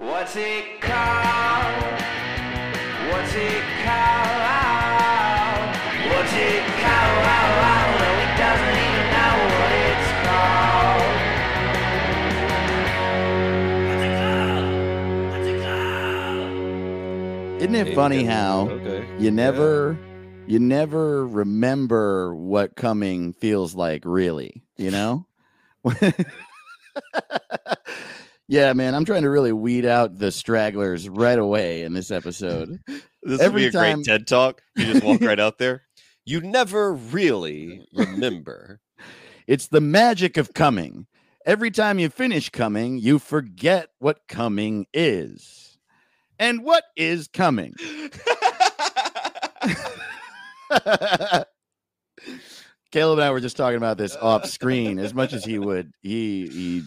What's it called? What's it called? What's it called? No, he doesn't even know what it's called. What's it called? What's it called? Isn't it funny how Okay. you never you never remember what coming feels like really, you know? yeah, man, I'm trying to really weed out the stragglers right away in this episode. This Every would be a time- great TED talk. You just walk right out there. You never really remember. It's the magic of coming. Every time you finish coming, you forget what coming is. And what is coming? Caleb and I were just talking about this off screen. As much as he would, he he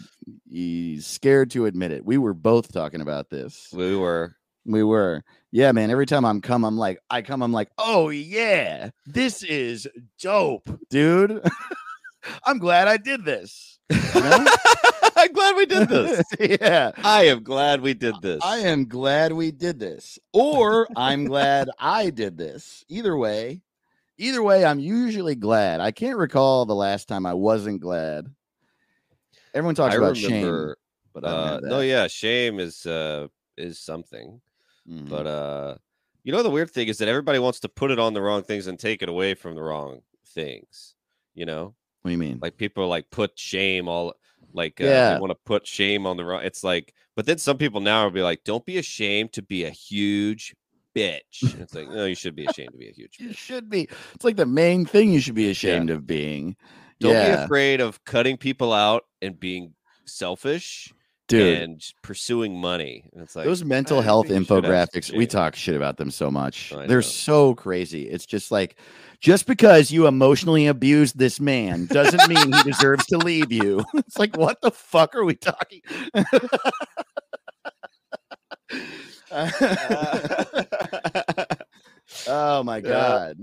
he's scared to admit it. We were both talking about this. we were. We were, yeah, man. Every time I'm come, I'm like, I come, I'm like, oh yeah, this is dope, dude. I'm glad I did this. You know? I'm glad we did this. yeah, I am glad we did this. I am glad we did this, or I'm glad I did this. Either way, either way, I'm usually glad. I can't recall the last time I wasn't glad. Everyone talks I about shame, but Uh, no, yeah, shame is uh is something. Mhm. But uh, you know the weird thing is that everybody wants to put it on the wrong things and take it away from the wrong things. You know, what do you mean? like people like put shame all like uh, Yeah. they want to put shame on the wrong. It's like, but then some people now will be like, don't be ashamed to be a huge bitch. And it's like, no, you should be ashamed to be a huge You should be. It's like the main thing you should be ashamed of being. Don't be afraid of cutting people out and being selfish dude. and pursuing money. And it's like those mental health think you should have infographics, we talk shit about them so much. I They're so crazy. It's just like, just because you emotionally abused this man doesn't mean he deserves to leave you. It's like, what the fuck are we talking? oh my Yeah. god.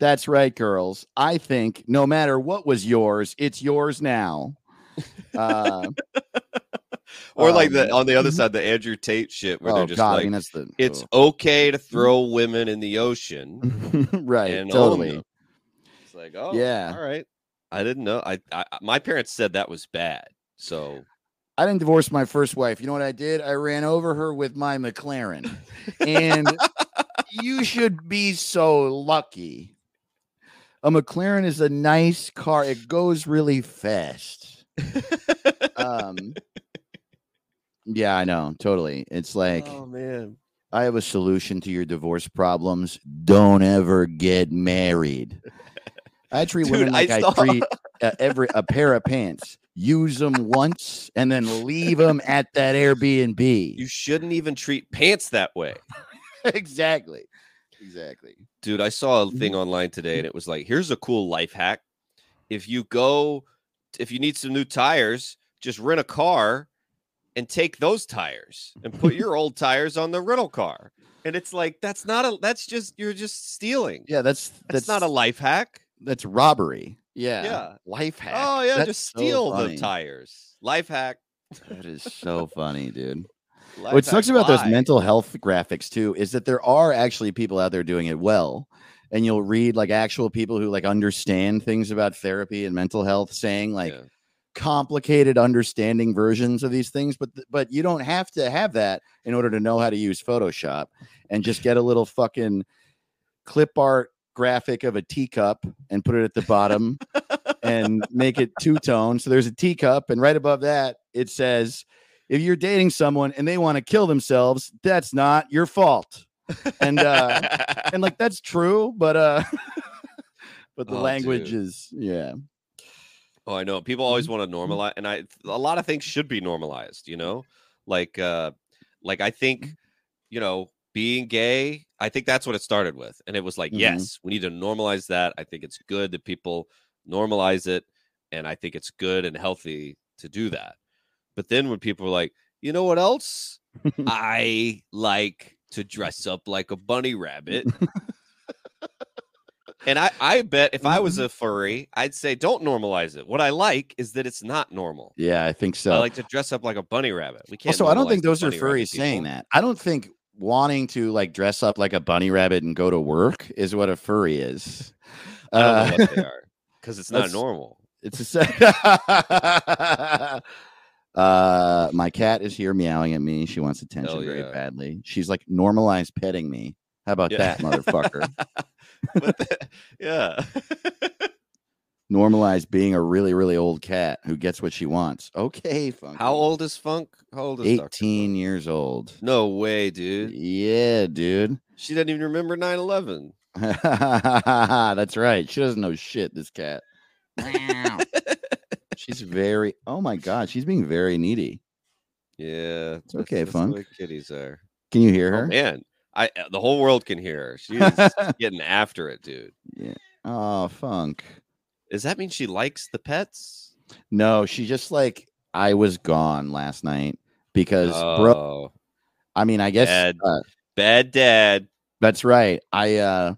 That's right, girls. I think no matter what was yours, it's yours now. Uh, or like um, the on the other side, the Andrew Tate shit, where oh they're just god, I like, mean that's the it's oh. okay to throw women in the ocean right, totally. It's like, oh, Yeah. all right. I didn't know. I, I my parents said that was bad. So I didn't divorce my first wife. You know what I did? I ran over her with my McLaren. And you should be so lucky. A McLaren is a nice car. It goes really fast. Um Yeah, I know. Totally. It's like oh man, I have a solution to your divorce problems. Don't ever get married. I treat Dude, women like I I, treat uh, every a pair of pants. Use them once and then leave them at that Airbnb. you shouldn't even treat pants that way. exactly. Exactly. Dude, I saw a thing online today and mm. it was like, here's a cool life hack. If you go, if you need some new tires, just rent a car and take those tires and put your old tires on the rental car. And it's like, that's not a, that's just, you're just stealing. Yeah, that's That's, that's, not a life hack. that's robbery. Yeah. Yeah. Life hack. Oh, yeah, That's just so steal the tires. Life hack. That is so funny, dude. Life what sucks about those mental health graphics too is that there are actually people out there doing it well and you'll read like actual people who like understand things about therapy and mental health saying like Yeah. complicated understanding versions of these things but th- but you don't have to have that in order to know how to use photoshop and just get a little fucking clip art graphic of a teacup and put it at the bottom and make it two tone so there's a teacup and right above that it says if you're dating someone and they want to kill themselves that's not your fault and uh and like that's true but uh but the Oh, language dude. is yeah Oh, I know. People always want to normalize, and I a lot of things should be normalized. You know, like uh, like I think, you know, being gay. I think that's what it started with, and it was like, Mhm. yes, we need to normalize that. I think it's good that people normalize it, and I think it's good and healthy to do that. But then when people are like, you know what else? I like to dress up like a bunny rabbit. And I, I bet if I Mm-hmm. was a furry, I'd say don't normalize it. What I like is that it's not normal. Yeah, I think so. I like to dress up like a bunny rabbit. We can't. also, I don't think those are furries saying that. I don't think wanting to like dress up like a bunny rabbit and go to work is what a furry is. Uh, they are because it's not normal. It's a uh my cat is here meowing at me. She wants attention Hell very badly. She's like normalized petting me. How about Yeah. that, motherfucker? The- yeah. normalize being a really, really old cat who gets what she wants. Okay, Funky. How old is Funk? How old is Dr. 18 Funk? years old. No way, dude. Yeah, dude. She doesn't even remember 9 11. That's right. She doesn't know shit, this cat. she's very oh my god, she's being very needy. Yeah. It's okay, that's Funk. The kitties are. Can you hear Oh, her? man. I the whole world can hear her. She's getting after it, dude. Yeah. Oh, funk. Does that mean she likes the pets? No, she just like I was gone last night because bro, Oh, I mean, I guess Bad. uh, bad dad. that's right. I uh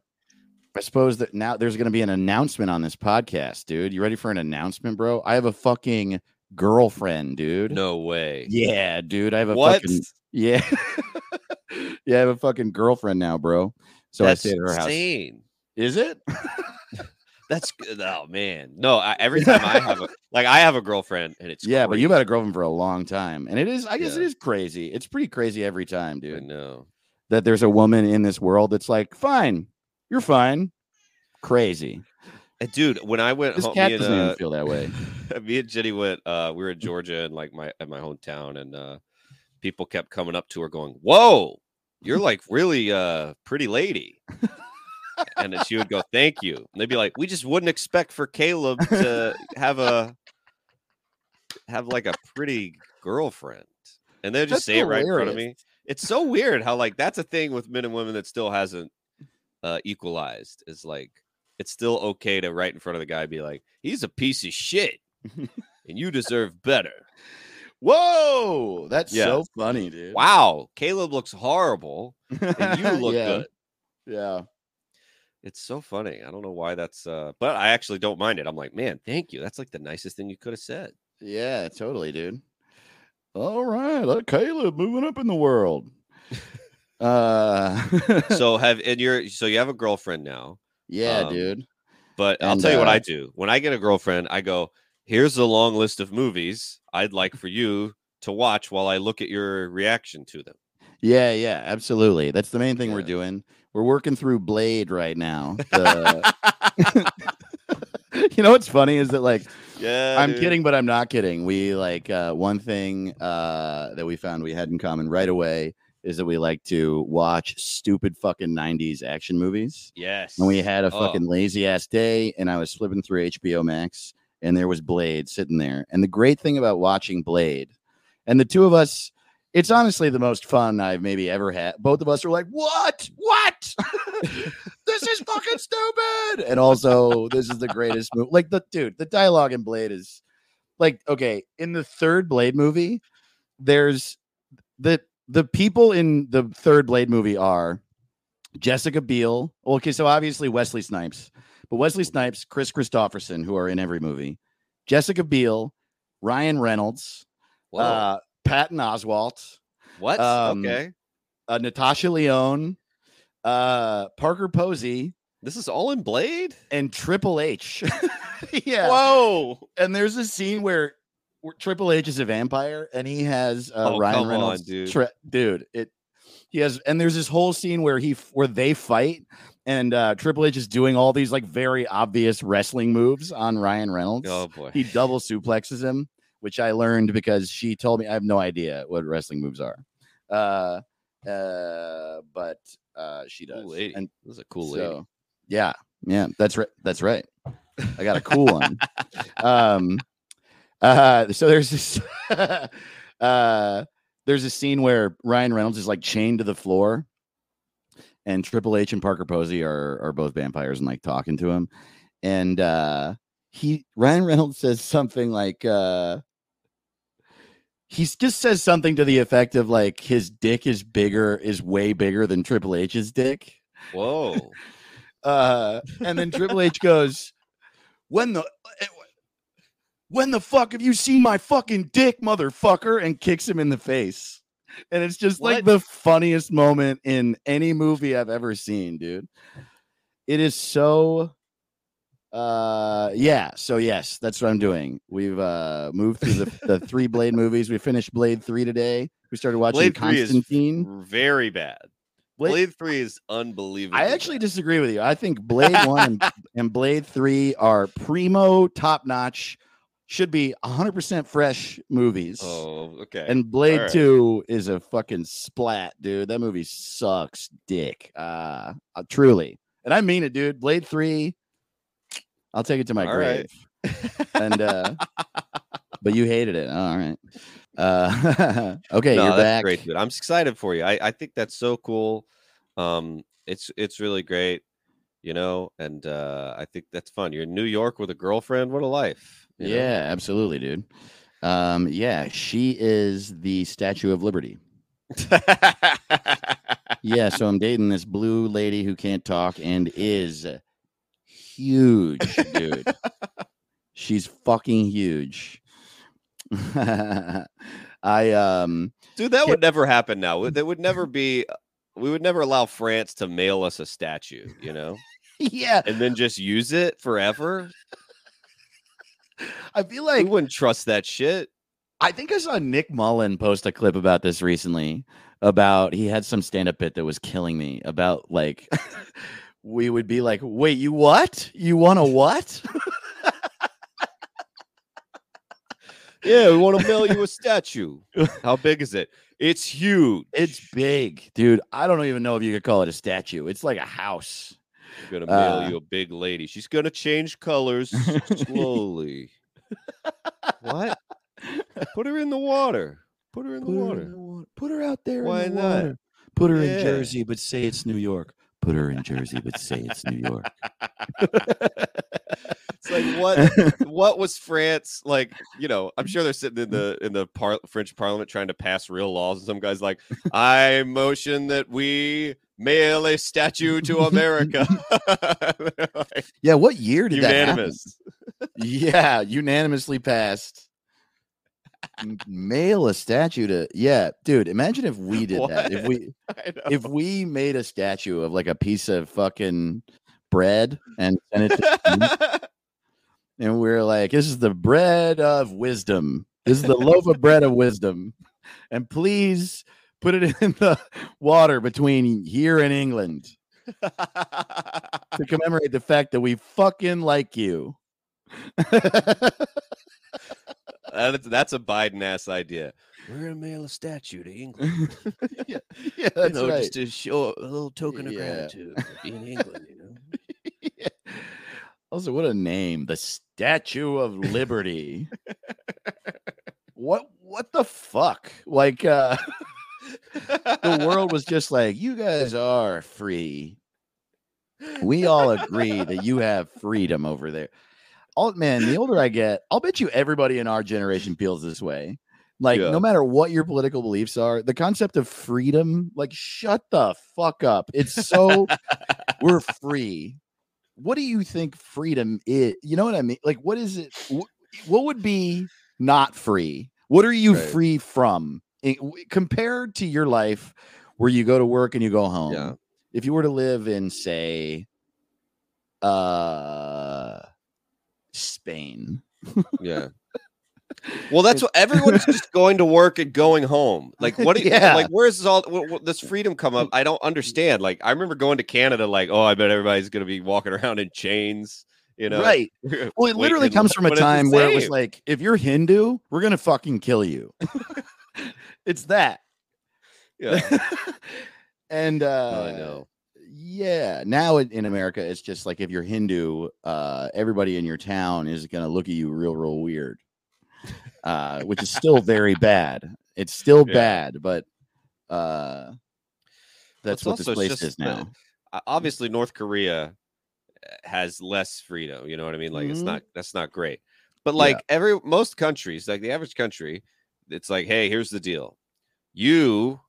I suppose that now there's going to be an announcement on this podcast, dude. You ready for an announcement, bro? I have a fucking girlfriend, dude. No way. Yeah, dude. I have a What? fucking yeah. yeah, I have a fucking girlfriend now, bro. So That's I stay at her house. Is it? That's good. Oh man, no. I, every time I have a like, I have a girlfriend, and it's yeah, but you've crazy. had a girlfriend for a long time. And it is, I guess it Yeah. is crazy. It's pretty crazy every time, I dude. know. That there's a woman in this world that's like, fine, you're fine. Crazy. And dude, when I went This home, cat me doesn't even uh, feel that way. me and Jenny went. Uh, we were in Georgia and like my at my hometown, and uh, people kept coming up to her, going, "Whoa, you're like really uh pretty lady." And then she would go, "Thank you." And they'd be like, "We just wouldn't expect for Caleb to have a have like a pretty girlfriend," and they'd just That's say it right in front of me. It's so weird how like that's a thing with men and women that still hasn't uh equalized. Is like it's still okay to right in front of the guy be like, "He's a piece of shit, and you deserve better." Whoa, that's so funny, dude. Wow, Caleb looks horrible, and you look yeah, good. Yeah. It's so funny. I don't know why that's uh but I actually don't mind it. I'm like, man, thank you. That's like the nicest thing you could have said. Yeah, totally, dude. All right, let Caleb moving up in the world. Uh, So have and you're so you have a girlfriend now. yeah, um, dude. But I'll tell you what uh, I do. When I get a girlfriend, I go, here's a long list of movies I'd like for you to watch while I look at your reaction to them. Yeah, yeah, absolutely. That's the main thing we're doing. We're working through Blade right now. The- you know what's funny is that like yeah. I'm dude. kidding, but I'm not kidding. We like uh, one thing uh, that we found we had in common right away is that we like to watch stupid fucking 90s action movies. Yes. And we had a Oh. fucking lazy ass day, and I was flipping through HBO Max, and there was Blade sitting there. And the great thing about watching Blade, and the two of us, it's honestly the most fun I've maybe ever had. Both of us are like, "What? What? this is fucking stupid!" And also, this is the greatest movie. Like the dude, the dialogue in Blade is like okay. In the third Blade movie, there's the the people in the third Blade movie are Jessica Biel. Okay, so obviously Wesley Snipes, but Wesley Snipes, Kris Kristofferson, who are in every movie, Jessica Biel, Ryan Reynolds, uh, Patton Oswalt, what? um, okay. uh, Natasha Lyonne, uh, Parker Posey, This is all in Blade? and Triple H. yeah. Whoa. And there's a scene where, where Triple H is a vampire and he has uh, Oh, Ryan come on, Reynolds. dude. tra- dude, it he has, and there's this whole scene where he where they fight, and uh, Triple H is doing all these like very obvious wrestling moves on Ryan Reynolds. Oh boy. He double suplexes him, which I learned because she told me I have no idea what wrestling moves are. Uh, uh, but uh, she does. cool lady. And this is a cool lady. so, yeah, yeah, that's right. That's right. I got a cool one. Um, uh, so there's this, uh, there's a scene where Ryan Reynolds is like chained to the floor, and Triple H and Parker Posey are are both vampires and like talking to him, and uh, he Ryan Reynolds says something like, uh, he just says something to the effect of like his dick is bigger, is way bigger than Triple H's dick. Whoa. Uh, and then Triple H goes, "When the when the fuck have you seen my fucking dick, motherfucker?" and kicks him in the face. And it's just like the funniest moment in any movie I've ever seen, dude. It is so uh yeah, so yes, that's what I'm doing. We've uh moved through the, the three Blade movies. We finished Blade 3 today. We started watching Blade 3 is Constantine. very bad. Blade- Blade, 3 is unbelievable. I actually disagree with you. I think Blade 1 and, and Blade 3 are primo top notch, should be 100% fresh movies. Oh, okay. And Blade Alright. 2 is a fucking splat, dude. That movie sucks dick. Uh, uh, truly. And I mean it, dude. Blade 3, I'll take it to my All grave. right. And uh but you hated it. All right. Uh okay, no, you're back. great, dude. I'm excited for you. I, I think that's so cool. Um, it's it's really great, you know, and uh, I think that's fun. You're in New York with a girlfriend. What a life! you know? Yeah, absolutely, dude. Um, yeah, she is the Statue of Liberty. Yeah, so I'm dating this blue lady who can't talk and is huge, dude. She's fucking huge. I um Dude, that would never happen now. That would never be. We would never allow France to mail us a statue, you know, yeah, and then just use it forever. I feel like we wouldn't trust that shit. I think I saw Nick Mullen post a clip about this recently. About he had some stand-up bit that was killing me about like we would be like, wait, you what? You want a what? Yeah, we want to mail you a statue. How big is it? It's huge. It's big, dude. I don't even know if you could call it a statue. It's like a house. We're gonna mail Uh, you a big lady. She's gonna change colors slowly. what? Put her in the water. Put her in the water. Put her out there. Why in the not? water. Put her Yeah. in Jersey, but say it's New York. Put her in Jersey, but say it's New York. It's like what? what was France like? You know, I'm sure they're sitting in the in the par- French Parliament trying to pass real laws, and some guys like, I motion that we mail a statue to America. Like, Yeah, what year did that happen? unanimous. Yeah, unanimously passed. Mail a statue to yeah, dude. Imagine if we did that. If we if we made a statue of like a piece of fucking bread and sent it to and we're like, this is the bread of wisdom. This is the loaf of bread of wisdom. And please put it in the water between here and England to commemorate the fact that we fucking like you. That's, that's a Biden ass idea. We're gonna mail a statue to England. yeah, yeah, that's you know, right. just to show a little token of Yeah. gratitude in England. You know, Yeah. Also, what a name. The Statue of Liberty. what what the fuck? Like uh the world was just like, you guys are free. We all agree that you have freedom over there. Oh man, the older I get, I'll bet you everybody in our generation feels this way. Like, Yeah. no matter what your political beliefs are, the concept of freedom, like, shut the fuck up. It's so we're free. What do you think freedom is? You know what I mean? Like, what is it? wh- What would be not free? What are you Right. free from in- compared to your life where you go to work and you go home? Yeah. If you were to live in, say, uh, Spain, yeah. Well, that's what everyone's just going to work and going home. Like, what? do you- Yeah. Like, where's this all what, what, this freedom come up? I don't understand. Like, I remember going to Canada. Like, oh, I bet everybody's gonna be walking around in chains. You know, right? Well, it literally comes from a but it's the time where it was like, if you're Hindu, we're gonna fucking kill you. it's that. Yeah. and uh I know. Yeah now in, america it's just like if you're hindu uh everybody in your town is gonna look at you real real weird uh which is still very bad it's still Yeah. bad but uh that's it's what this place is now o- obviously North Korea uh, has less freedom. You know what I mean? Like it's Mhm. not that's not great. But Yeah. like every most countries, like the average country, it's like, hey, here's the deal: you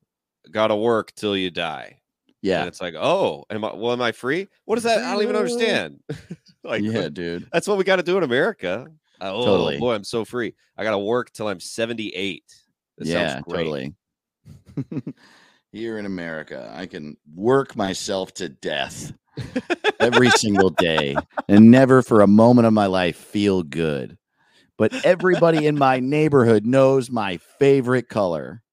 got to work till you die. Yeah. And it's like, oh, am I well, am I free? What is that? I don't even understand. like yeah, dude. that's what we got to do in America. Oh Totally. boy, I'm so free. I gotta work till I'm 78. That yeah, sounds great. totally. Here in America, I can work myself to death every single day and never for a moment of my life feel good. But everybody in my neighborhood knows my favorite color.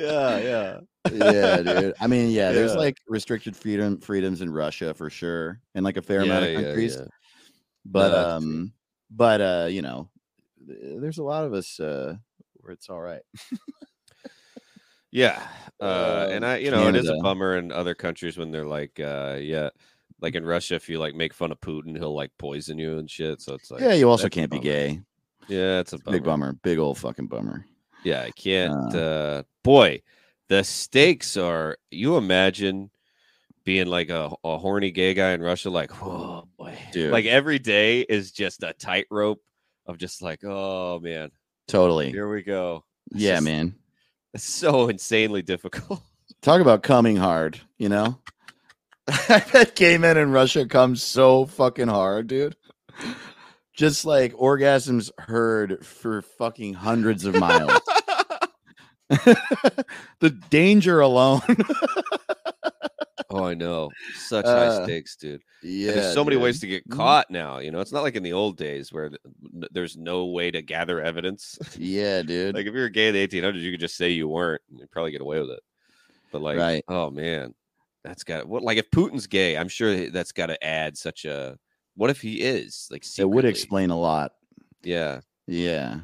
Yeah, yeah. yeah, dude. I mean, yeah, there's like restricted freedom freedoms in Russia for sure, and like a fair amount of Yeah, yeah, countries. yeah. But true. um, but uh, you know, there's a lot of us uh where it's all right. Yeah. Uh, and Uh, I, you know, it is a bummer in other countries when they're like, uh, yeah, like in Russia, if you like make fun of Putin, he'll like poison you and shit. So it's like, yeah, you also can't be gay. Yeah, it's a bummer. Big bummer, big old fucking bummer. Yeah, I can't. Uh, boy, the stakes are. You imagine being like a, a horny gay guy in Russia, like, whoa, boy, Dude. like every day is just a tightrope of just like, oh man, Totally. here we go. It's Yeah, just- man. It's so insanely difficult. Talk about coming hard, you know? I bet gay men in Russia come so fucking hard, dude. Just like orgasms heard for fucking hundreds of miles. the danger alone. oh, I know, such Uh, high stakes, dude. yeah. And there's so many ways to get Mhm. caught now. You know, it's not like in the old days where there's no way to gather evidence. Yeah, dude. like if you were gay in the 1800s, you could just say you weren't, and you'd probably get away with it. But like, Right. oh man, that's got what? Like if Putin's gay, I'm sure that's got to add such a. What if he is like? it would explain a lot. Yeah, Yeah.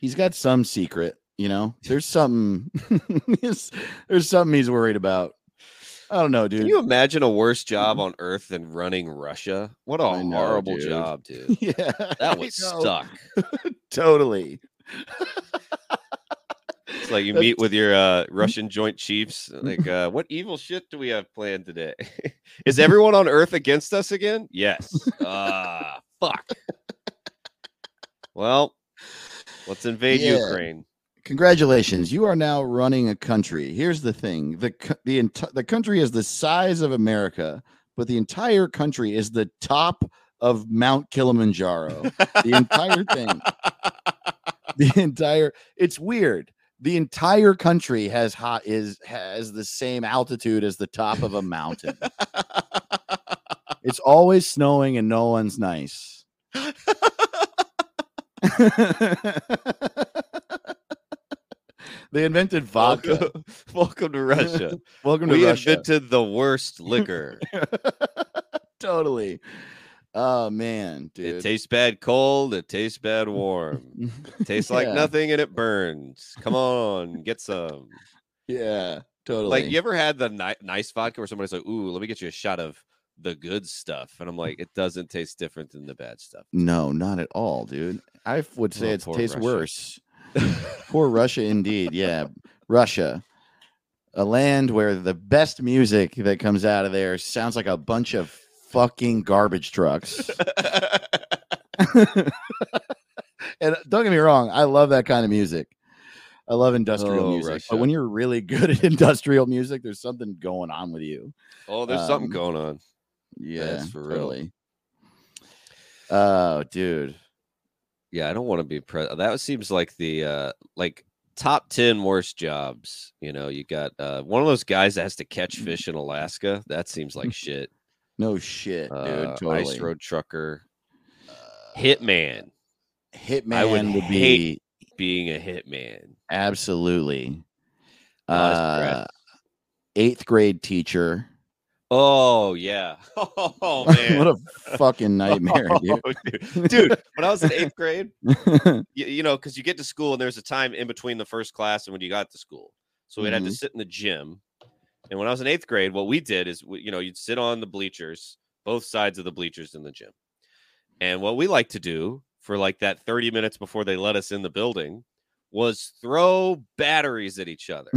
He's got some secret, you know? There's something there's, there's something he's worried about. I don't know, dude. Can you imagine a worse job on earth than running Russia? What a know, horrible dude. job, dude. yeah. That was stuck. Totally. It's like you meet with your uh, Russian Joint Chiefs. Like, uh, what evil shit do we have planned today? Is everyone on Earth against us again? Yes. Ah, fuck. Well, let's invade Yeah. Ukraine. Congratulations, you are now running a country. Here's the thing: the the enti- the country is the size of America, but the entire country is the top of Mount Kilimanjaro. the entire thing, the entire. It's weird. The entire country has hot is has the same altitude as the top of a mountain. it's always snowing and no one's nice. they invented vodka. Welcome, welcome to Russia. Welcome to we Russia. invented the worst liquor. totally. Oh man, it tastes bad cold. It tastes bad warm. Tastes like Yeah. nothing and it burns. Come on, get some. Yeah, totally. Like you ever had the ni- nice vodka where somebody's like, "Ooh, let me get you a shot of the good stuff," and I'm like, "It doesn't taste different than the bad stuff." no, not at all, dude. I would say Oh, it tastes Russia. worse. Poor Russia, indeed. Yeah, Russia, a land where the best music that comes out of there sounds like a bunch of fucking garbage trucks. and don't get me wrong, I love that kind of music. I love industrial Oh, music. Russia. But when you're really good at industrial music, there's something going on with you. oh, there's something Um, going on. Yeah, for real. totally. Oh, dude. Yeah, I don't want to be pre. That seems like the uh like top ten worst jobs. You know, you got uh one of those guys that has to catch fish in Alaska. That seems like shit. No shit, Uh, dude. Totally. Ice road trucker, Uh, hitman, Hitman I would would, hate- be being a hitman. absolutely. Uh, eighth grade teacher. Oh yeah. Oh man. what a fucking nightmare, dude. Oh, dude. Dude, when I was in eighth grade, you, you know, because you get to school and there's a time in between the first class and when you got to school. So we'd have to Mhm. sit in the gym. And when I was in eighth grade, what we did is, we, you know, you'd sit on the bleachers, both sides of the bleachers in the gym. And what we like to do for like that 30 minutes before they let us in the building was throw batteries at each other.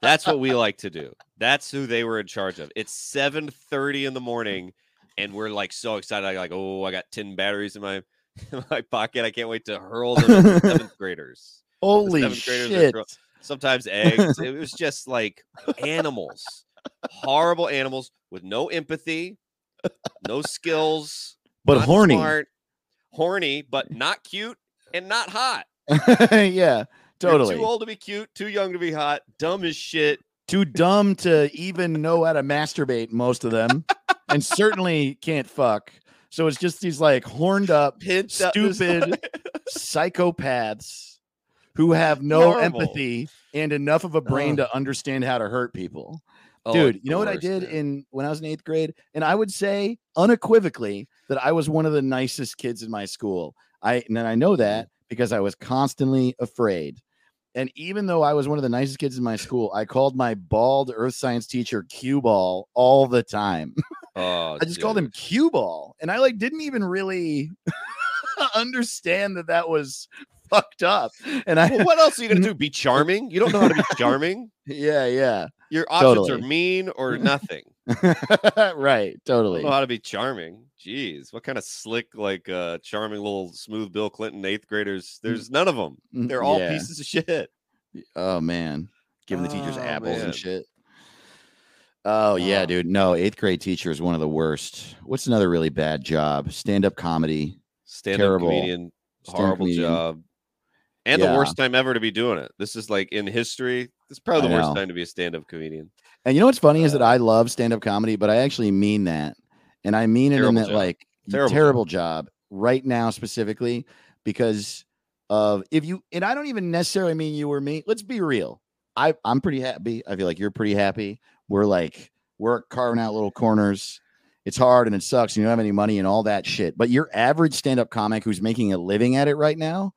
That's what we like to do. That's who they were in charge of. It's 7:30 in the morning, and we're like so excited. I like, oh, I got 10 batteries in my in my pocket. I can't wait to hurl them at the seventh graders. Holy seventh graders are shit! throw- Sometimes eggs. it was just like animals, horrible animals with no empathy, no skills, But horny. smart, horny, but not cute and not hot. yeah, You're totally. too old to be cute, too young to be hot, dumb as shit. too dumb to even know how to masturbate most of them and certainly can't fuck so it's just these like horned up Pinched up Stupid. psychopaths who have no Horrible. empathy and enough of a brain to understand how to hurt people. Oh, dude you know what i did man. in when i was in eighth grade? And i would say unequivocally that i was one of the nicest kids in my school. I and then i know that mm. because i was constantly afraid. And even though i was one of the nicest kids in my school i called my bald earth science teacher cue ball all the time. Oh, i just called him dude. cue ball. And i like didn't even really understand that that was fucked up and i Well, what else are you gonna do? Be charming? You don't know how to be charming. yeah yeah Your options Totally. are mean or nothing. right totally don't know how to be charming. Jeez, what kind of slick, like uh charming little smooth Bill Clinton eighth graders? There's none of them. Mm, They're all yeah. pieces of shit. Oh man, giving the teachers Oh, apples man. and shit. Oh yeah, Oh. dude. No, eighth grade teacher is one of the worst. What's another really bad job? Stand up comedy. Stand up Terrible. comedian, horrible comedian. job. And Yeah. the worst time ever to be doing it. This is like in history. This is probably the worst time to be a stand-up comedian. And you know what's funny is that Uh, I love stand up comedy, but I actually mean that, and I mean it in that job. like Terrible terrible, job. job right now specifically because of if you and I don't even necessarily mean you or me. Let's be real. I I'm pretty happy. I feel like you're pretty happy. We're like we're carving out little corners. It's hard and it sucks. And you don't have any money and all that shit. But your average stand-up comic who's making a living at it right now,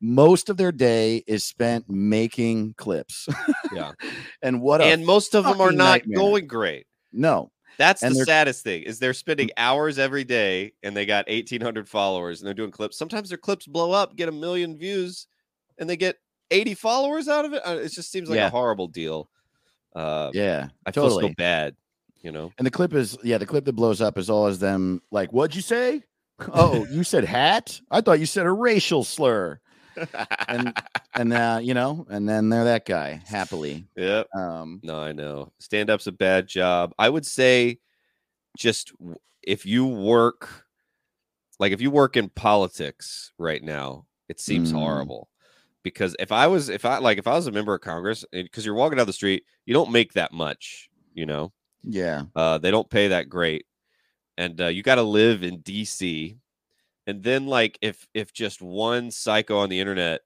most of their day is spent making clips. Yeah. and what and most of them are not nightmare. going great. no. That's And the saddest thing is they're spending hours every day and they got 1800 followers and they're doing clips. Sometimes their clips blow up, get a million views and they get 80 followers out of it. Uh, It just seems like Yeah. a horrible deal. Uh, Yeah. I feel totally. so bad, you know. And the clip is yeah, the clip that blows up is always them like, what'd you say? Oh, you said hat? I thought you said a racial slur. And and uh, you know, and then they're that guy happily. yep. Um No, I know. Stand up's a bad job. I would say just if you work like if you work in politics right now, it seems Mm. horrible. Because if I was if I like if I was a member of Congress because you're walking down the street, you don't make that much, you know. yeah. Uh they don't pay that great. And uh, you got to live in DC. And then like if if just one psycho on the internet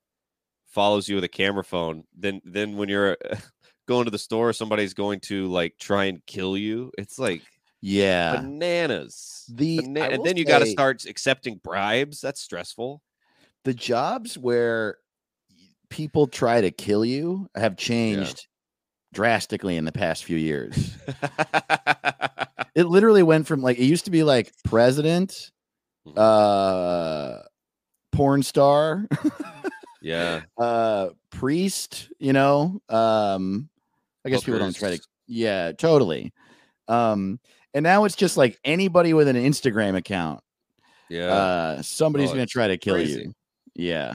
follows you with a camera phone, then then when you're going to the store, somebody's going to like try and kill you. It's like Yeah. bananas. The- Bana- and then you got to start accepting bribes. That's stressful. The jobs where people try to kill you have changed drastically in the past few years. it literally went from like it used to be like president. Uh porn star, yeah. uh priest, you know. Um I guess people don't try to yeah, totally. Um and now it's just like anybody with an Instagram account. Yeah. Uh somebody's Oh, gonna try to kill crazy. you. Yeah.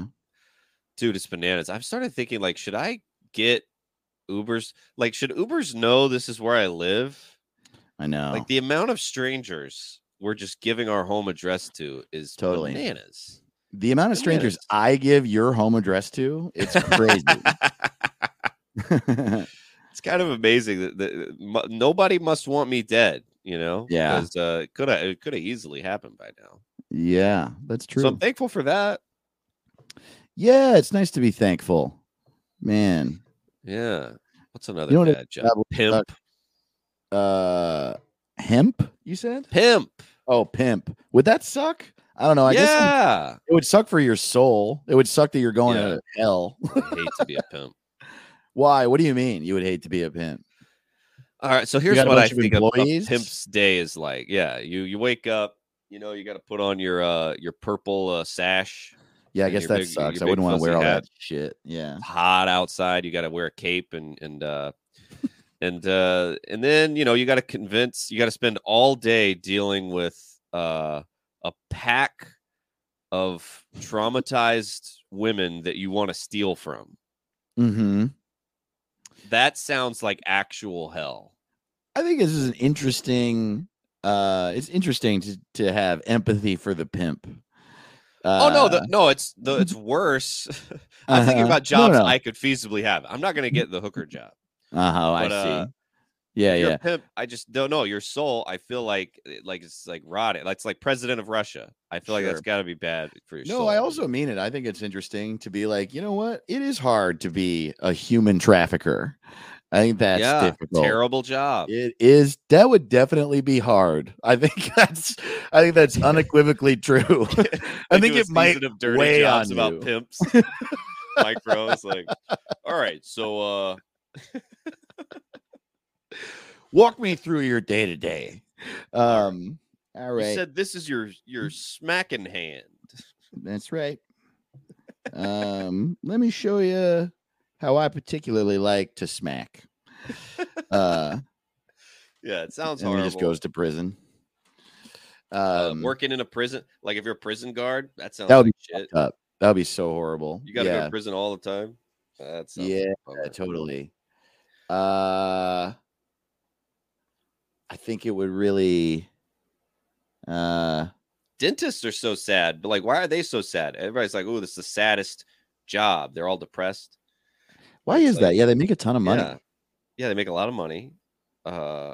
dude it's bananas i've started thinking like should i get ubers like should ubers know this is where i live I know. like the amount of strangers we're just giving our home address to is Totally. bananas the amount of strangers bananas. I give your home address to, it's crazy. it's kind of amazing that, that nobody must want me dead you know Yeah. because uh, it could have it could have easily happened by now yeah, that's true. so i'm thankful for that yeah, it's nice to be thankful. Man. yeah what's another know bad job pimp Uh hemp, you said? pimp Oh, pimp. Would that suck? I don't know. I guess yeah it would suck for your soul. It would suck that you're going Yeah. to hell. I hate to be a pimp Why? What do you mean? You would hate to be a pimp? All right, so here's what I think a, a pimp's day is like. Yeah, you you wake up, you know, you got to put on your uh your purple uh, sash. Yeah, I guess that big- sucks. I wouldn't want to wear all hat. that shit. Yeah. It's hot outside. You got to wear a cape and and uh and uh and then you know you got to convince. You got to spend all day dealing with uh a pack of traumatized women that you want to steal from. Mm-hmm. That sounds like actual hell. I think this is an interesting. Uh, it's interesting to to have empathy for the pimp. oh no, Uh, the, no, it's the it's worse. I'm thinking Uh-huh. about No, jobs no. I could feasibly have. I'm not going to get the hooker job. Uh-huh, I but, see. uh, yeah, yeah. pimp. I just don't know your soul. I feel like eh, like it's like rotted. That's like president of Russia. I feel like that's got to be bad for your No, soul. I also mean it. I think it's interesting to be like, you know what? It is hard to be a human trafficker. I think that's yeah, difficult. terrible job. It is. That would definitely be hard. I think that's. I think that's unequivocally true. I think it might of dirty weigh jobs on about you. pimps. Micros, like, all right, so uh walk me through your day to day. Um. All you said this is your your smacking hand. That's right. Um, let me show you how I particularly like to smack. Uh, Yeah, it sounds and he just goes to prison. uh, Um, working in a prison, like if you're a prison guard, that sounds that would like be shit. up. That would be so horrible. You got to go yeah, to prison all the time. That yeah, bummer. totally. Uh, I think it would really. Uh, Dentists are so sad, but like, why are they so sad? Everybody's like, "Oh, this is the saddest job." They're all depressed. why It's is that? Yeah, they make a ton of money. Yeah, yeah, they make a lot of money. Uh,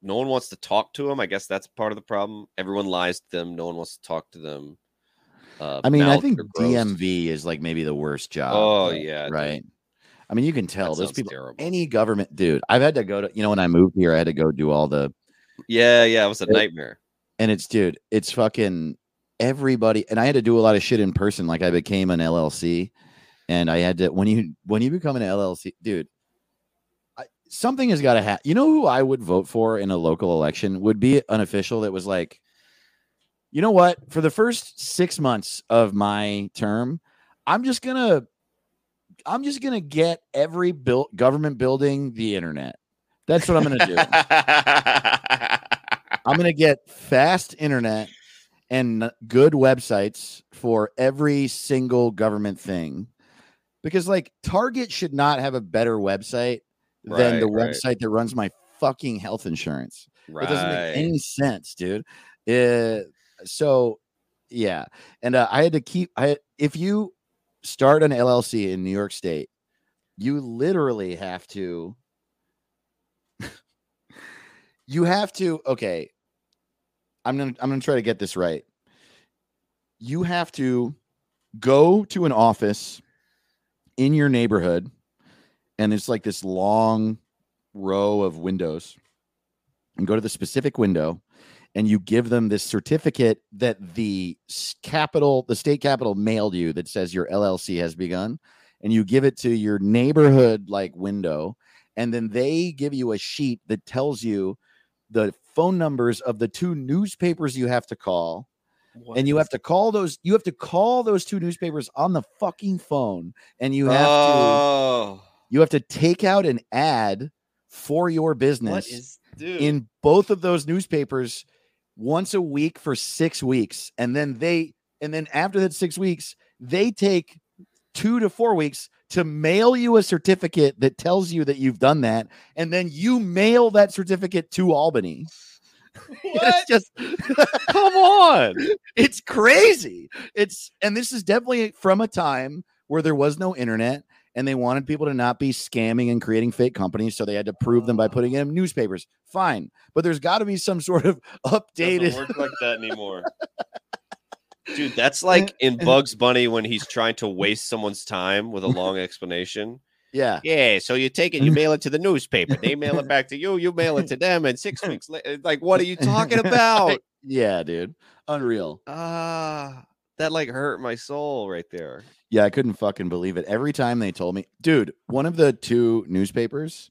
no one wants to talk to them. I guess that's part of the problem. Everyone lies to them. No one wants to talk to them. Uh, I mean, I think. DMV is like maybe the worst job. Oh, yeah, dude. I mean, you can That tell those people. terrible. Any government dude, I've had to go to. You know, when I moved here, I had to go do all the Yeah, yeah, it was a It- nightmare. and it's dude it's fucking everybody and i had to do a lot of shit in person like i became an llc and i had to when you when you become an llc dude I, something has got to happen you know who i would vote for in a local election would be an official that was like you know what for the first six months of my term i'm just gonna i'm just gonna get every built government building the internet that's what i'm gonna do I'm going to get fast internet and good websites for every single government thing. Because like Target should not have a better website than the Right, right. website that runs my fucking health insurance. right. It doesn't make any sense, dude. Uh, so yeah, and uh, I had to keep. I if you start an LLC in New York State, you literally have to. you have to. Okay, I'm gonna I'm gonna try to get this right. You have to go to an office in your neighborhood, and it's like this long row of windows and go to the specific window and you give them this certificate that the capital the state capital mailed you that says your llc has begun and you give it to your neighborhood like window and then they give you a sheet that tells you the phone numbers of the two newspapers you have to call and you have to call those you have to call those two newspapers on the fucking phone and you have to oh, you have to take out an ad for your business is in both of those newspapers once a week for six weeks and then they and then after that six weeks they take two to four weeks to mail you a certificate that tells you that you've done that and then you mail that certificate to albany. It's just Come on. it's crazy. It's and this is definitely from a time where there was no internet and they wanted people to not be scamming and creating fake companies so they had to prove them by putting in newspapers fine but there's got to be some sort of updated Doesn't work like that anymore. Dude, that's like in Bugs Bunny when he's trying to waste someone's time with a long explanation. yeah Yeah, so you take it, you mail it to the newspaper, they mail it back to you, you mail it to them, and six weeks later, like, what are you talking about? yeah dude unreal Ah, that like hurt my soul right there. yeah i couldn't fucking believe it. Every time they told me dude one of the two newspapers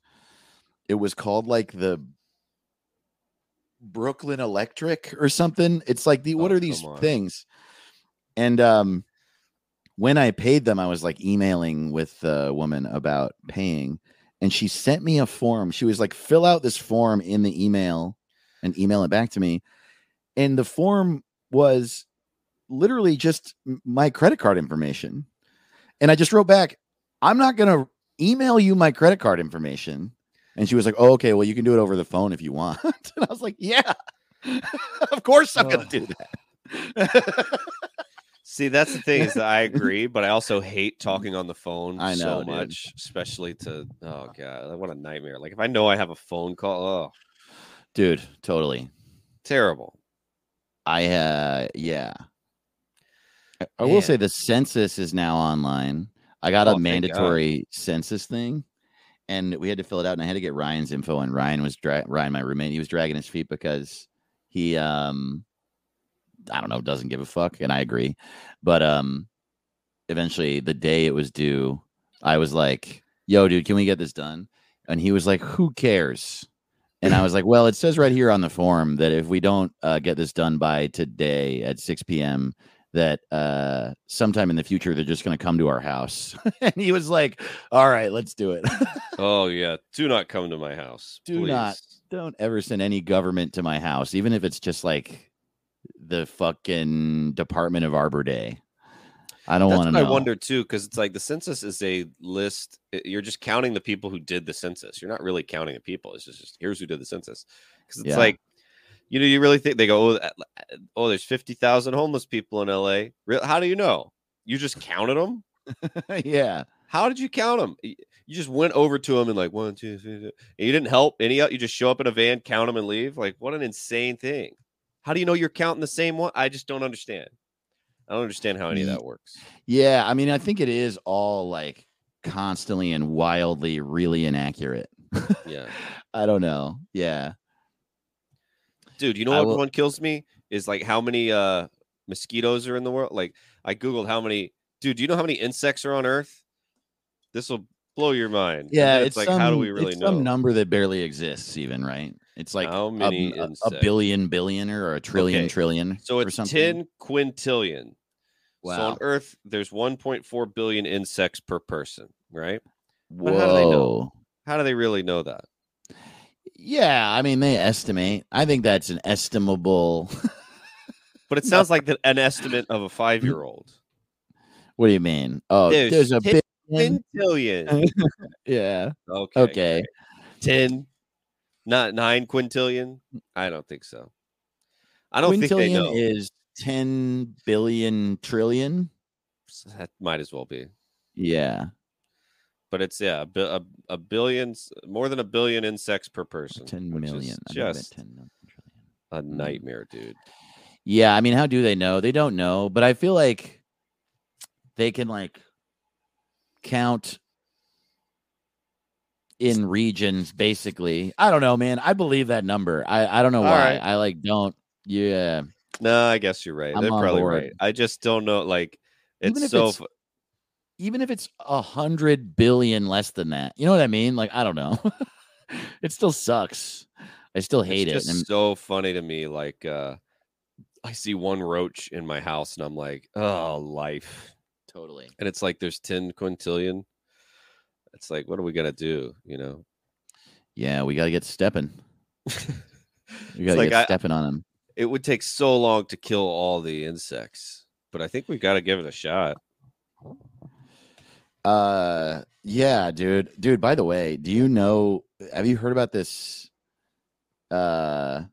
it was called like the brooklyn electric or something. It's like the what Oh, are these things? And um when i paid them i was like emailing with the woman about paying and she sent me a form. She was like fill out this form in the email and email it back to me. And the form was literally just my credit card information. And I just wrote back, I'm not going to email you my credit card information. And she was like, oh, okay, well, you can do it over the phone if you want. and I was like, yeah, of course I'm going Oh. to do that. See, that's the thing is that I agree, but I also hate talking on the phone I know, so dude. much, especially to oh god, what a nightmare. Like if I know I have a phone call, oh Dude, totally. terrible. I, uh, yeah. I- I will say the census is now online. I got Oh, a mandatory census thing and we had to fill it out and I had to get Ryan's info and Ryan was dra- Ryan my roommate he was dragging his feet because he um I don't know doesn't give a fuck and I agree but um eventually the day it was due I was like yo dude can we get this done? And he was like who cares? And I was like well it says right here on the form that if we don't uh, get this done by today at 6 p.m that uh sometime in the future they're just going to come to our house and he was like all right let's do it Oh yeah, do not come to my house. Do not. don't ever send any government to my house, even if it's just like the fucking Department of Arbor Day. I don't want to. I wonder too, because it's like the census is a list. You're just counting the people who did the census. You're not really counting the people. It's just, just here's who did the census. Because it's Yeah. like, you know, you really think they go, oh, oh there's fifty thousand homeless people in L.A. Real? How do you know? You just counted them. yeah, How did you count them? You just went over to them and like one, two, three, and you didn't help any. You just show up in a van, count them, and leave. Like what an insane thing! How do you know you're counting the same one? I just don't understand. I don't understand how any of that works. yeah. I mean, I think it is all like constantly and wildly really inaccurate. Yeah. I don't know. Yeah. Dude you know I what will- one kills me is like how many uh mosquitoes are in the world like i googled how many dude do you know how many insects are on earth this will blow your mind Yeah. then It's, like some, how do we really it's know some number that barely exists, even right? It's like how a, many a- a billion billionaire or a trillion Okay, trillion. so it's. 10 quintillion so on earth there's 1.4 billion insects per person right Whoa. but how do they know? how do they really know that Yeah, I mean they estimate. I think that's an estimable. but it sounds like the, an estimate of a five-year-old what do you mean? Oh, There's there's, a 10 billion. quintillion Yeah. okay Okay. 10 not 9 quintillion i don't think so i don't think they know. Is ten billion trillion? That might as well be Yeah. But it's yeah a, a, a billion more than a billion insects per person Ten which is I think I bet just 10 million a Mm. nightmare dude Yeah, I mean, how do they know? They don't know, but I feel like they can like count in regions basically. I don't know, man. I believe that number. I I don't know All why. right. I like don't. Yeah. no i guess you're right I'm they're probably board. right i just don't know like it's so it's- Even if it's a hundred billion less than that, you know what I mean? Like I don't know. it still sucks. I still hate it's it. And so funny to me like uh i see one roach in my house and i'm like oh life totally. and it's like there's 10 quintillion it's like what are we gonna do you know Yeah, we gotta get stepping. We gotta like get I- stepping on them. it would take so long to kill all the insects but i think we got to give it a shot Uh yeah, dude. Dude, by the way, do you know have you heard about this uh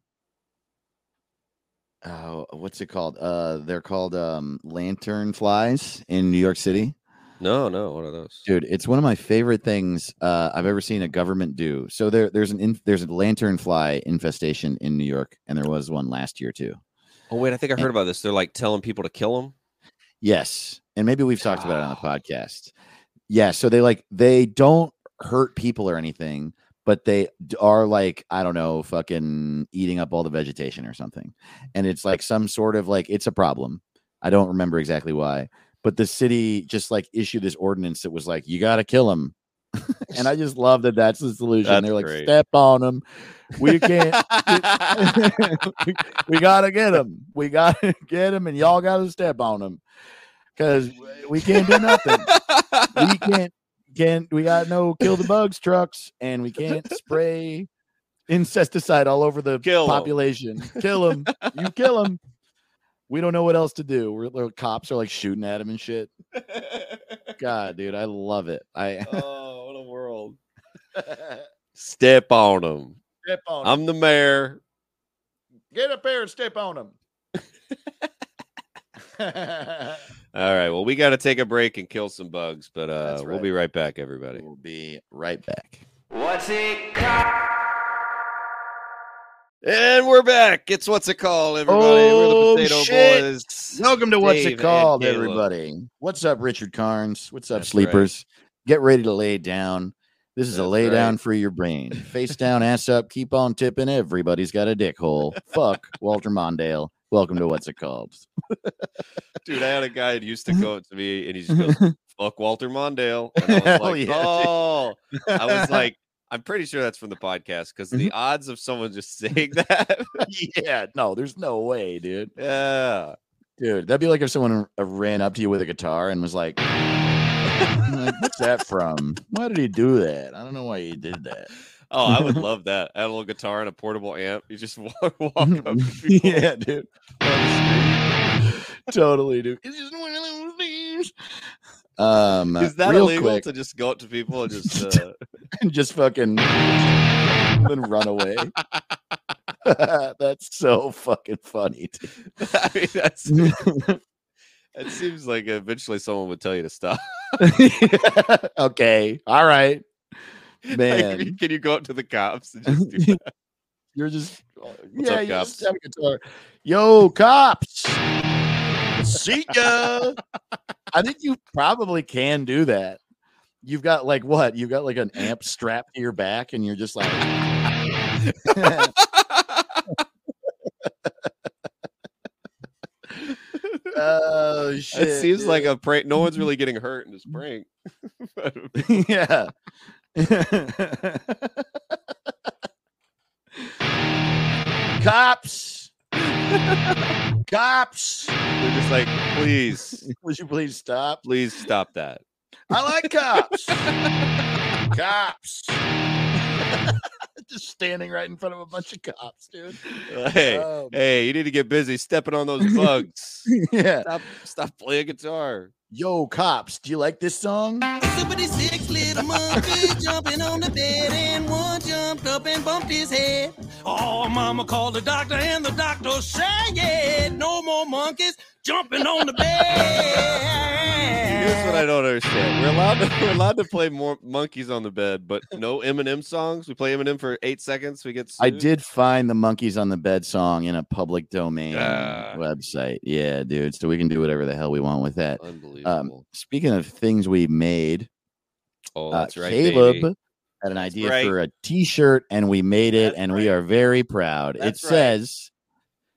oh, what's it called? Uh they're called um lantern flies in New York City. no no one of those Dude, it's one of my favorite things uh I've ever seen a government do. So there there's an in, there's a lantern fly infestation in New York and there was one last year too. oh wait i think i heard about this they're like telling people to kill them Yes. And maybe we've talked about it on the podcast. Yeah. So they like, they don't hurt people or anything, but they are like, I don't know, fucking eating up all the vegetation or something. And it's like some sort of like, it's a problem. I don't remember exactly why, but the city just like issued this ordinance that was like, you got to kill them. and I just love that that's the solution. That's They're like, great. step on them. We can't, we, we gotta get them. We gotta get them, and y'all gotta step on them because we can't do nothing. we can't can't. We got no kill the bugs trucks, and we can't spray insecticide all over the Kill 'em. population. Kill them. You kill them. We don't know what else to do. We're the cops are like shooting at him and shit. God, dude, I love it. I oh, what a world. Step on them. step on I'm the mayor. Get up there and step on him. All right. Well, we got to take a break and kill some bugs, but uh, That's we'll be right back, everybody. we'll be right back. What's it called? And we're back. It's what's it called, everybody? Oh, we're the Potato shit. Boys. Welcome to What's It and Called, everybody. What's up, Richard Carnes? What's up, That's right. sleepers? Get ready to lay down. This is a That's lay down for your brain. Face down, ass up, keep on tipping. Everybody's got a dick hole. Fuck Walter Mondale. Welcome to What's It Called. Dude, I had a guy that used to go to me and he just goes, fuck Walter Mondale. And I was Hell like, yeah, oh, I was like, I'm pretty sure that's from the podcast because the Mm-hmm. odds of someone just saying that. yeah, no, there's no way, dude. yeah. Dude, that'd be like if someone uh, ran up to you with a guitar and was like, like, "What's that from? Why did he do that? I don't know why he did that." Oh, I would love that. Add a little guitar and a portable amp. You just walk, walk up to yeah, dude. On the street. totally, dude. It's just one of those things. Um, Is that illegal quick, to just go up to people and just uh, just fucking then run away? That's so fucking funny. I mean that's it seems like eventually someone would tell you to stop. okay, all right, Like, man. can you go up to the cops and just do that? You're just What's yeah, up, you just cops? have a guitar. Yo, cops. See ya. I think you probably can do that. You've got like what? You've got like an amp strapped to your back, and you're just like, oh shit. it seems like a prank. No one's really getting hurt in this prank. Yeah. Cops. Cops. They're just like, please, Would you please stop? please stop that. I like cops. cops. Just standing right in front of a bunch of cops, dude. Hey, Um, hey, you need to get busy stepping on those bugs. yeah. stop, stop playing guitar. Yo, cops, do you like this song? Six little monkeys jumping on the bed, and one jumped up and bumped his head. Oh, mama called the doctor, and the doctor said, No more monkeys jumping on the bed. Here's what I don't understand. We're allowed to we're allowed to play more monkeys on the bed, but no Eminem songs. We play Eminem for eight seconds. We get. I did find the Monkeys on the Bed song in a public domain Ah. website. Yeah, dude. So we can do whatever the hell we want with that. Unbelievable. Um, speaking of things we made, oh, uh, right, Caleb baby. had an That's idea right. for a T-shirt, and we made it, That's and we are very proud. That's it right. says.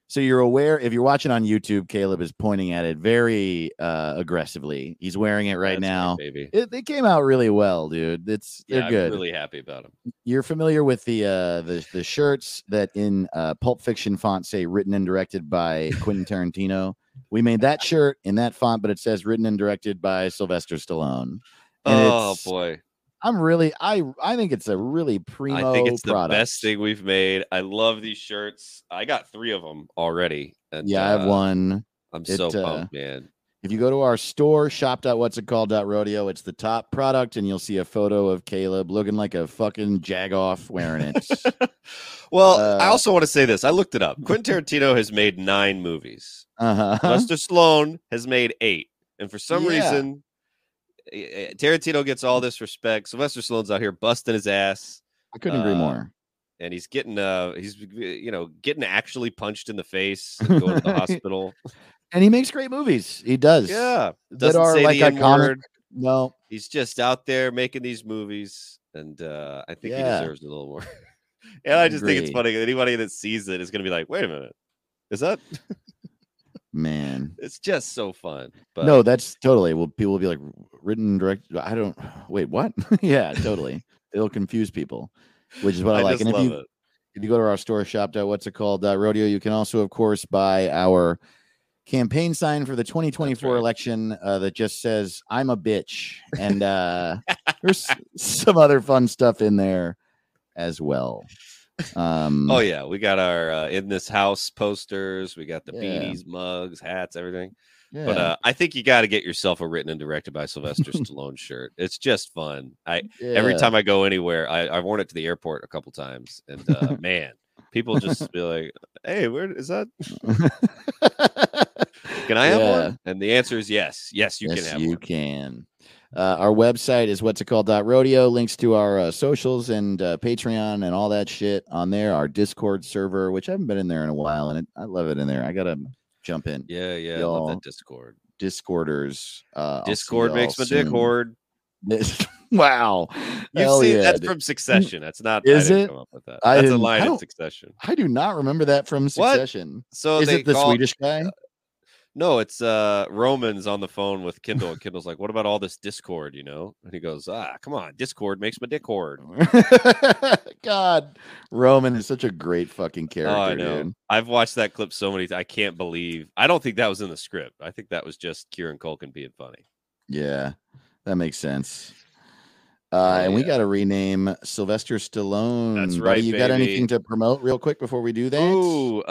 So you're aware if you're watching on YouTube, Caleb is pointing at it very uh, aggressively. He's wearing it right That's now. baby. It, they came out really well, dude. It's they're Yeah, good. I'm really happy about them. You're familiar with the uh, the the shirts that in uh, Pulp Fiction font say written and directed by Quentin Tarantino. We made that shirt in that font, but it says written and directed by Sylvester Stallone. And Oh boy, I'm really I I think it's a really primo I think it's the best thing we've made. I love these shirts. I got three of them already. and, Yeah, I have uh, one. I'm It, so uh, pumped, man. If you go to our store, shop.what'sitcalled.rodeo, it's the top product, and you'll see a photo of Caleb looking like a fucking jagoff wearing it. Well, I uh, also want to say this. I looked it up. Quentin Tarantino has made nine movies. uh-huh. Sylvester Stallone has made eight, and for some Yeah. reason, Tarantino gets all this respect. Sylvester Stallone's out here busting his ass, I couldn't agree uh, more. and he's getting uh, he's you know getting actually punched in the face, and going to the hospital. And he makes great movies. He does. Yeah, doesn't are say like the. N-word. No. He's just out there making these movies, and uh, I think Yeah. he deserves a little more. and I just think it's funny. that Anybody that sees it is going to be like, "Wait a minute, is that?" Man. It's just so fun. But no, that's totally. Well, people will be like written direct. I don't wait, what? yeah, totally. It'll confuse people, which is what I, I, like. And if you it. if you go to our store shop dot what's it called rodeo, you can also, of course, buy our campaign sign for the 2024 right. election uh, that just says "I'm a bitch," and uh, there's some other fun stuff in there as well. Um, Oh yeah, we got our uh, in this house posters. We got the Yeah. beanies, mugs, hats, everything. yeah. But uh, I think you got to get yourself a written and directed by Sylvester Stallone shirt. It's just fun. I every time I go anywhere, I, I've worn it to the airport a couple times, and uh, man, people just be like, "Hey, where is that? Can I have Yeah. one?" And the answer is yes. Yes, you yes, can have you one. can. Uh, our website is what's it called dot rodeo. Links to our uh, socials and uh, Patreon and all that shit on there. Our Discord server, which I haven't been in there in a while, and it, I love it in there. I gotta jump in. Yeah, yeah. I love that Discord. Discorders. Uh, Discord makes my y'all dick wow, You've Hell seen yeah, that's from Succession. That's not. Is I it? Come up with that. That's a didn't- line in Succession. I do not remember that from What? Succession. So Is it the Swedish guy? No, it's uh Roman's on the phone with Kendall, and Kendall's like, "What about all this Discord?" You know, and he goes, "Ah, come on, Discord makes my dick hard." God, Roman is such a great fucking character, Oh, I know. dude. I've watched that clip so many. times. I can't believe. I don't think that was in the script. I think that was just Kieran Culkin being funny. Yeah, that makes sense. Uh, Oh, and we got to rename Sylvester Stallone. buddy. right, You got anything to promote real quick before we do that? Ooh, uh,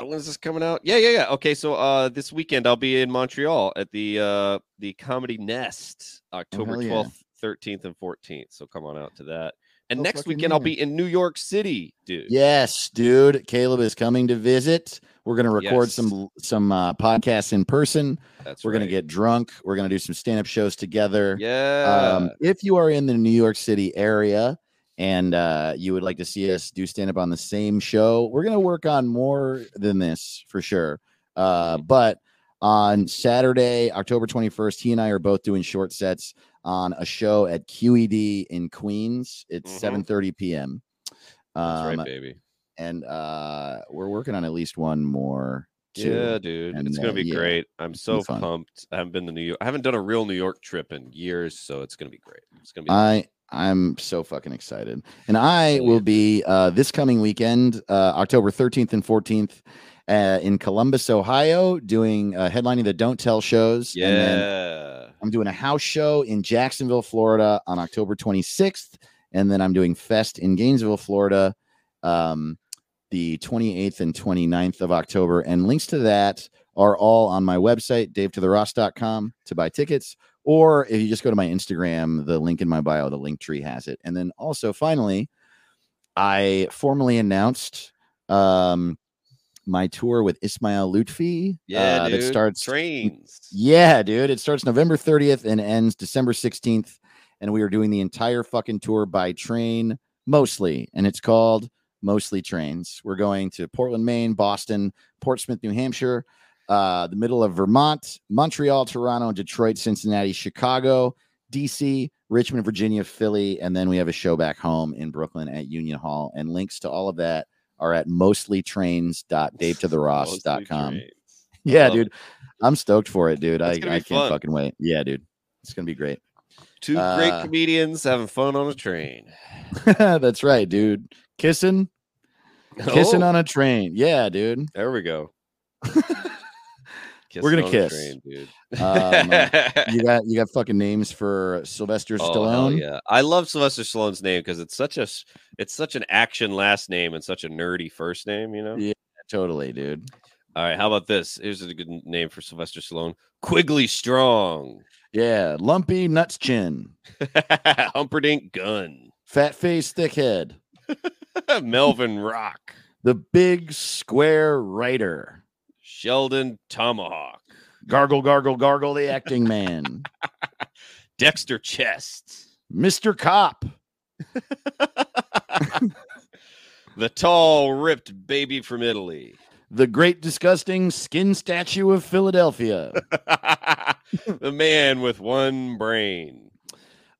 uh, when is this coming out? Yeah, yeah, yeah. Okay, so uh, this weekend I'll be in Montreal at the uh the Comedy Nest, October twelfth, thirteenth, and fourteenth. So come on out to that. And Oh, next weekend I'll be in New York City, dude. Yes, dude. Caleb is coming to visit. We're gonna record Yes. some some uh, podcasts in person. That's We're gonna get drunk. We're gonna do some stand up shows together. yeah. Um, if you are in the New York City area and uh, you would like to see us do stand up on the same show, we're going to work on more than this for sure. Uh, Mm-hmm. but on Saturday, October 21st, he and I are both doing short sets on a show at QED in Queens. It's Mhm. 7:30 p.m. That's Um, right, baby. and uh, we're working on at least one more. too. Yeah, dude. and, it's gonna uh, be yeah, great. I'm so pumped. I haven't been to New York. I haven't done a real New York trip in years, so it's gonna be great. It's gonna be I I'm so fucking excited, and I will be uh, this coming weekend, uh, October 13th and 14th, uh, in Columbus, Ohio, doing uh, headlining the Don't Tell shows. and then yeah. I'm doing a house show in Jacksonville, Florida, on October 26th, and then I'm doing Fest in Gainesville, Florida, um, the 28th and 29th of October. And links to that are all on my website, davetotheross.com, to buy tickets. Or if you just go to my Instagram, the link in my bio, the link tree has it. And then also, finally, I formally announced um, my tour with Ismael Loutfi. Yeah, uh, dude. that starts trains. yeah, dude. It starts November 30th and ends December 16th. And we are doing the entire fucking tour by train mostly. And it's called Mostly Trains. We're going to Portland, Maine, Boston, Portsmouth, New Hampshire, uh, the middle of Vermont, Montreal, Toronto, Detroit, Cincinnati, Chicago, DC, Richmond, Virginia, Philly. And then we have a show back home in Brooklyn at Union Hall. And links to all of that are at mostlytrains.davetotheross.com. Mostly trains. Yeah, dude. I'm stoked for it, dude. I, I can't fun. fucking wait. Yeah, dude. It's gonna be great. Two great Uh, comedians having fun on a train. That's right, dude. Kissing, kissing Oh, on a train. Yeah, dude. There we go. We're gonna Kissing on a kiss. train, dude. Um, You got you got fucking names for Sylvester Oh, Stallone. yeah. I love Sylvester Stallone's name because it's such a it's such an action last name and such a nerdy first name, you know? Yeah. Totally, dude. All right, how about this? Here's a good name for Sylvester Stallone. Quigley Strong. Yeah, lumpy nuts chin, Humperdinck Gun. fat face, thick head, Melvin Rock. the big square writer, Sheldon Tomahawk. gargle, gargle, gargle, the acting man, Dexter Chest. Mister Cop, the tall, ripped baby from Italy. the great disgusting skin statue of Philadelphia. the man with one brain.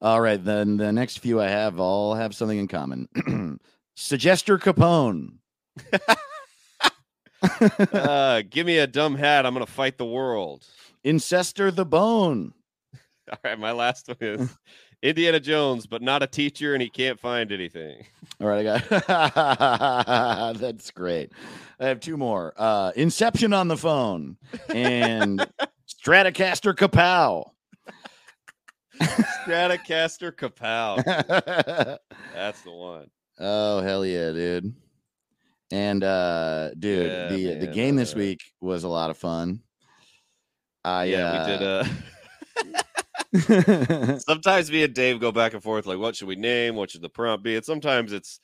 All right, then the next few I have all have something in common. Suggester Capone. Uh, give me a dumb hat. I'm going to fight the world. Incester the Bone. All right, my last one is Indiana Jones, but not a teacher, and he can't find anything. All right, I got that's great. I have two more. Uh Inception on the phone and Stratocaster Kapow. Stratocaster Kapow. That's the one. Oh hell yeah, dude. And uh dude, Yeah, the the man, game this uh, week was a lot of fun. I yeah, we did. uh, Uh, sometimes me and Dave go back and forth, like, what should we name? What should the prompt be? And sometimes it's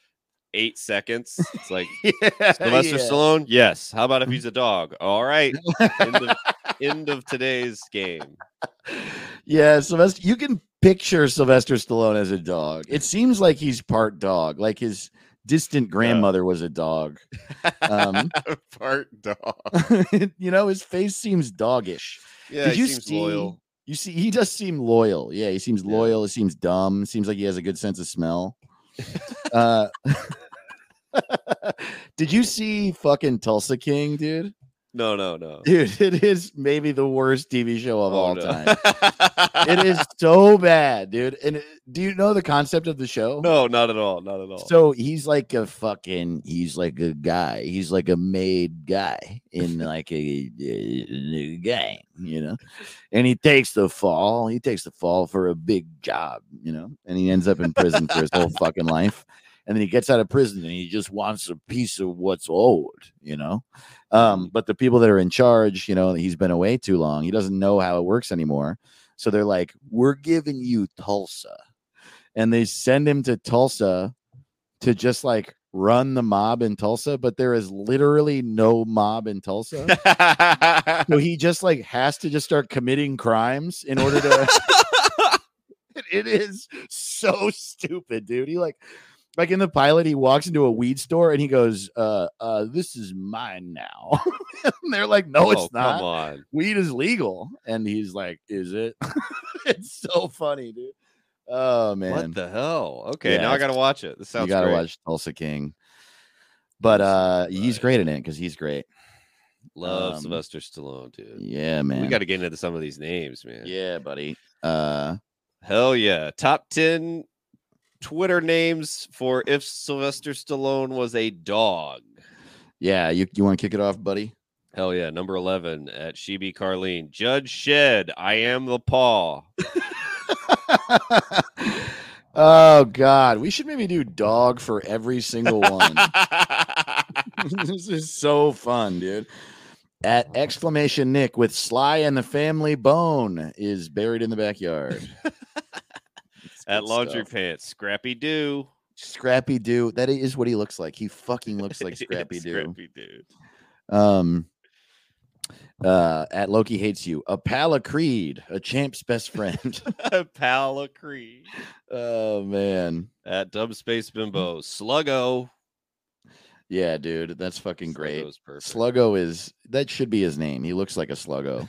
eight seconds. It's like yeah, Sylvester yeah. Stallone. Yes. How about if he's a dog? All right. End of, end of today's game. yeah, Sylvester. You can picture Sylvester Stallone as a dog. It seems like he's part dog, like his distant grandmother was a dog. Um, Part dog. you know, his face seems doggish. Yeah, Did he you seems see? loyal. You see, he does seem loyal. Yeah, he seems loyal. He seems dumb. Seems like he has a good sense of smell. uh, did you see fucking Tulsa King, dude? No, no, no. Dude, it is maybe the worst TV show of Oh, all no. time. It is so bad, dude. And do you know the concept of the show? No, not at all. Not at all. So he's like a fucking, he's like a guy. He's like a made guy in like a, a gang, you know. And he takes the fall. He takes the fall for a big job, you know. And he ends up in prison for his whole fucking life. And then he gets out of prison and he just wants a piece of what's owed, you know. Um, but the people that are in charge, you know, he's been away too long. He doesn't know how it works anymore. So they're like, "We're giving you Tulsa." and they send him to Tulsa to just like run the mob in Tulsa, but there is literally no mob in Tulsa. so he just like has to just start committing crimes in order to it is so stupid, dude. He like like in the pilot, he walks into a weed store and he goes, uh uh, this is mine now. and they're like, No, it's Oh, not Come on. weed is legal. And he's like, Is it? it's so funny, dude. Oh man. What the hell? Okay, Yeah, now I gotta watch it. This sounds you gotta great. watch Tulsa King. But uh he's great in it because he's great. Love um, Sylvester Stallone, dude. Yeah, man. We got to get into some of these names, man. yeah, buddy. Uh Hell yeah. Top 10 Twitter names for if Sylvester Stallone was a dog. yeah, you, you want to kick it off, buddy? Hell yeah. Number 11 at Sheeby Carlene. Judge Shed. I am the paw. oh god, we should maybe do dog for every single one. this is so fun, dude. At exclamation Nick with Sly and the Family Bone is buried in the backyard. At Laundry stuff. Pants. Scrappy Doo. Scrappy Doo. That is what he looks like. He fucking looks like Scrappy Doo. Scrappy Doo. Um uh at Loki hates you. A Pala Creed, a champ's best friend. Pala Creed. oh man. At Dub Space Bimbo. Sluggo. Yeah, dude. That's fucking great. Sluggo is that should be his name. He looks like a sluggo.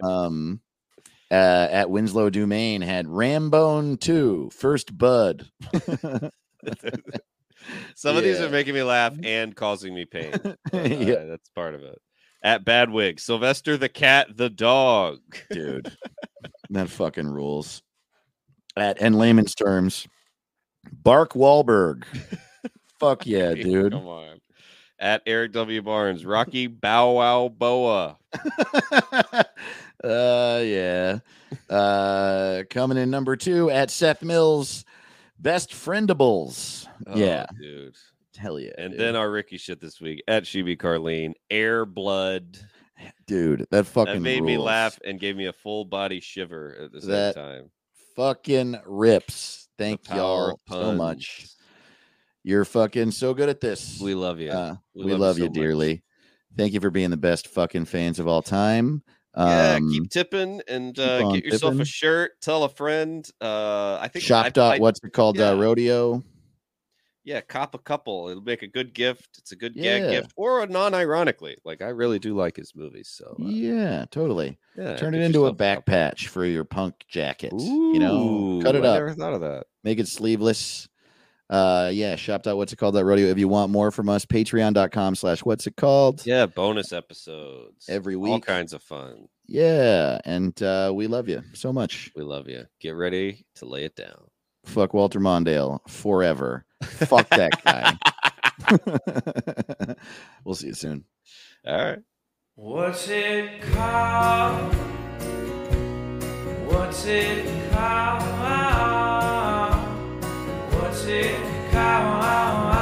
Um uh, at Winslow Dumaine had Rambone 2, First Bud. Some of these are making me laugh and causing me pain. but, uh, Yeah. that's part of it. At Badwig, Sylvester the cat, the dog. Dude, that fucking rules. At in layman's terms, Bark Wahlberg. Fuck yeah, dude. Come on. At Eric W. Barnes, Rocky Bow Wow Boa. Uh yeah. Uh coming in number two at Seth Mills, Best Friendables. Oh, yeah. dude. Hell yeah. And dude. then our Ricky shit this week at Sheeby Carlene, Air Blood. dude, that fucking That made me laugh and gave me a full body shiver at the same That time. Fucking rips. Thank y'all so much. You're fucking so good at this. We love you. Uh, We we, love love, you you so much. dearly. Thank you for being the best fucking fans of all time. Yeah, Um, keep tipping and keep uh, get yourself a shirt. Tell a friend. Uh, I think shop I- dot I- what's it called uh, rodeo. Yeah, cop a couple. It'll make a good gift. It's a good gag gift, or a non-ironically. Like I really do like his movies. So uh, Yeah, totally. yeah, Turn it into a back patch for your punk jacket. you know, cut Ooh, it I up. Never thought of that. Make it sleeveless. Uh yeah, shop dot what's it called that rodeo. If you want more from us, patreon.com slash what's it called. Yeah, bonus episodes Every week, all kinds of fun. Yeah, and uh we love you so much. We love you. Get ready to lay it down. Fuck Walter Mondale forever. Fuck that guy. we'll see you soon. All right. What's it called? What's it sick cow.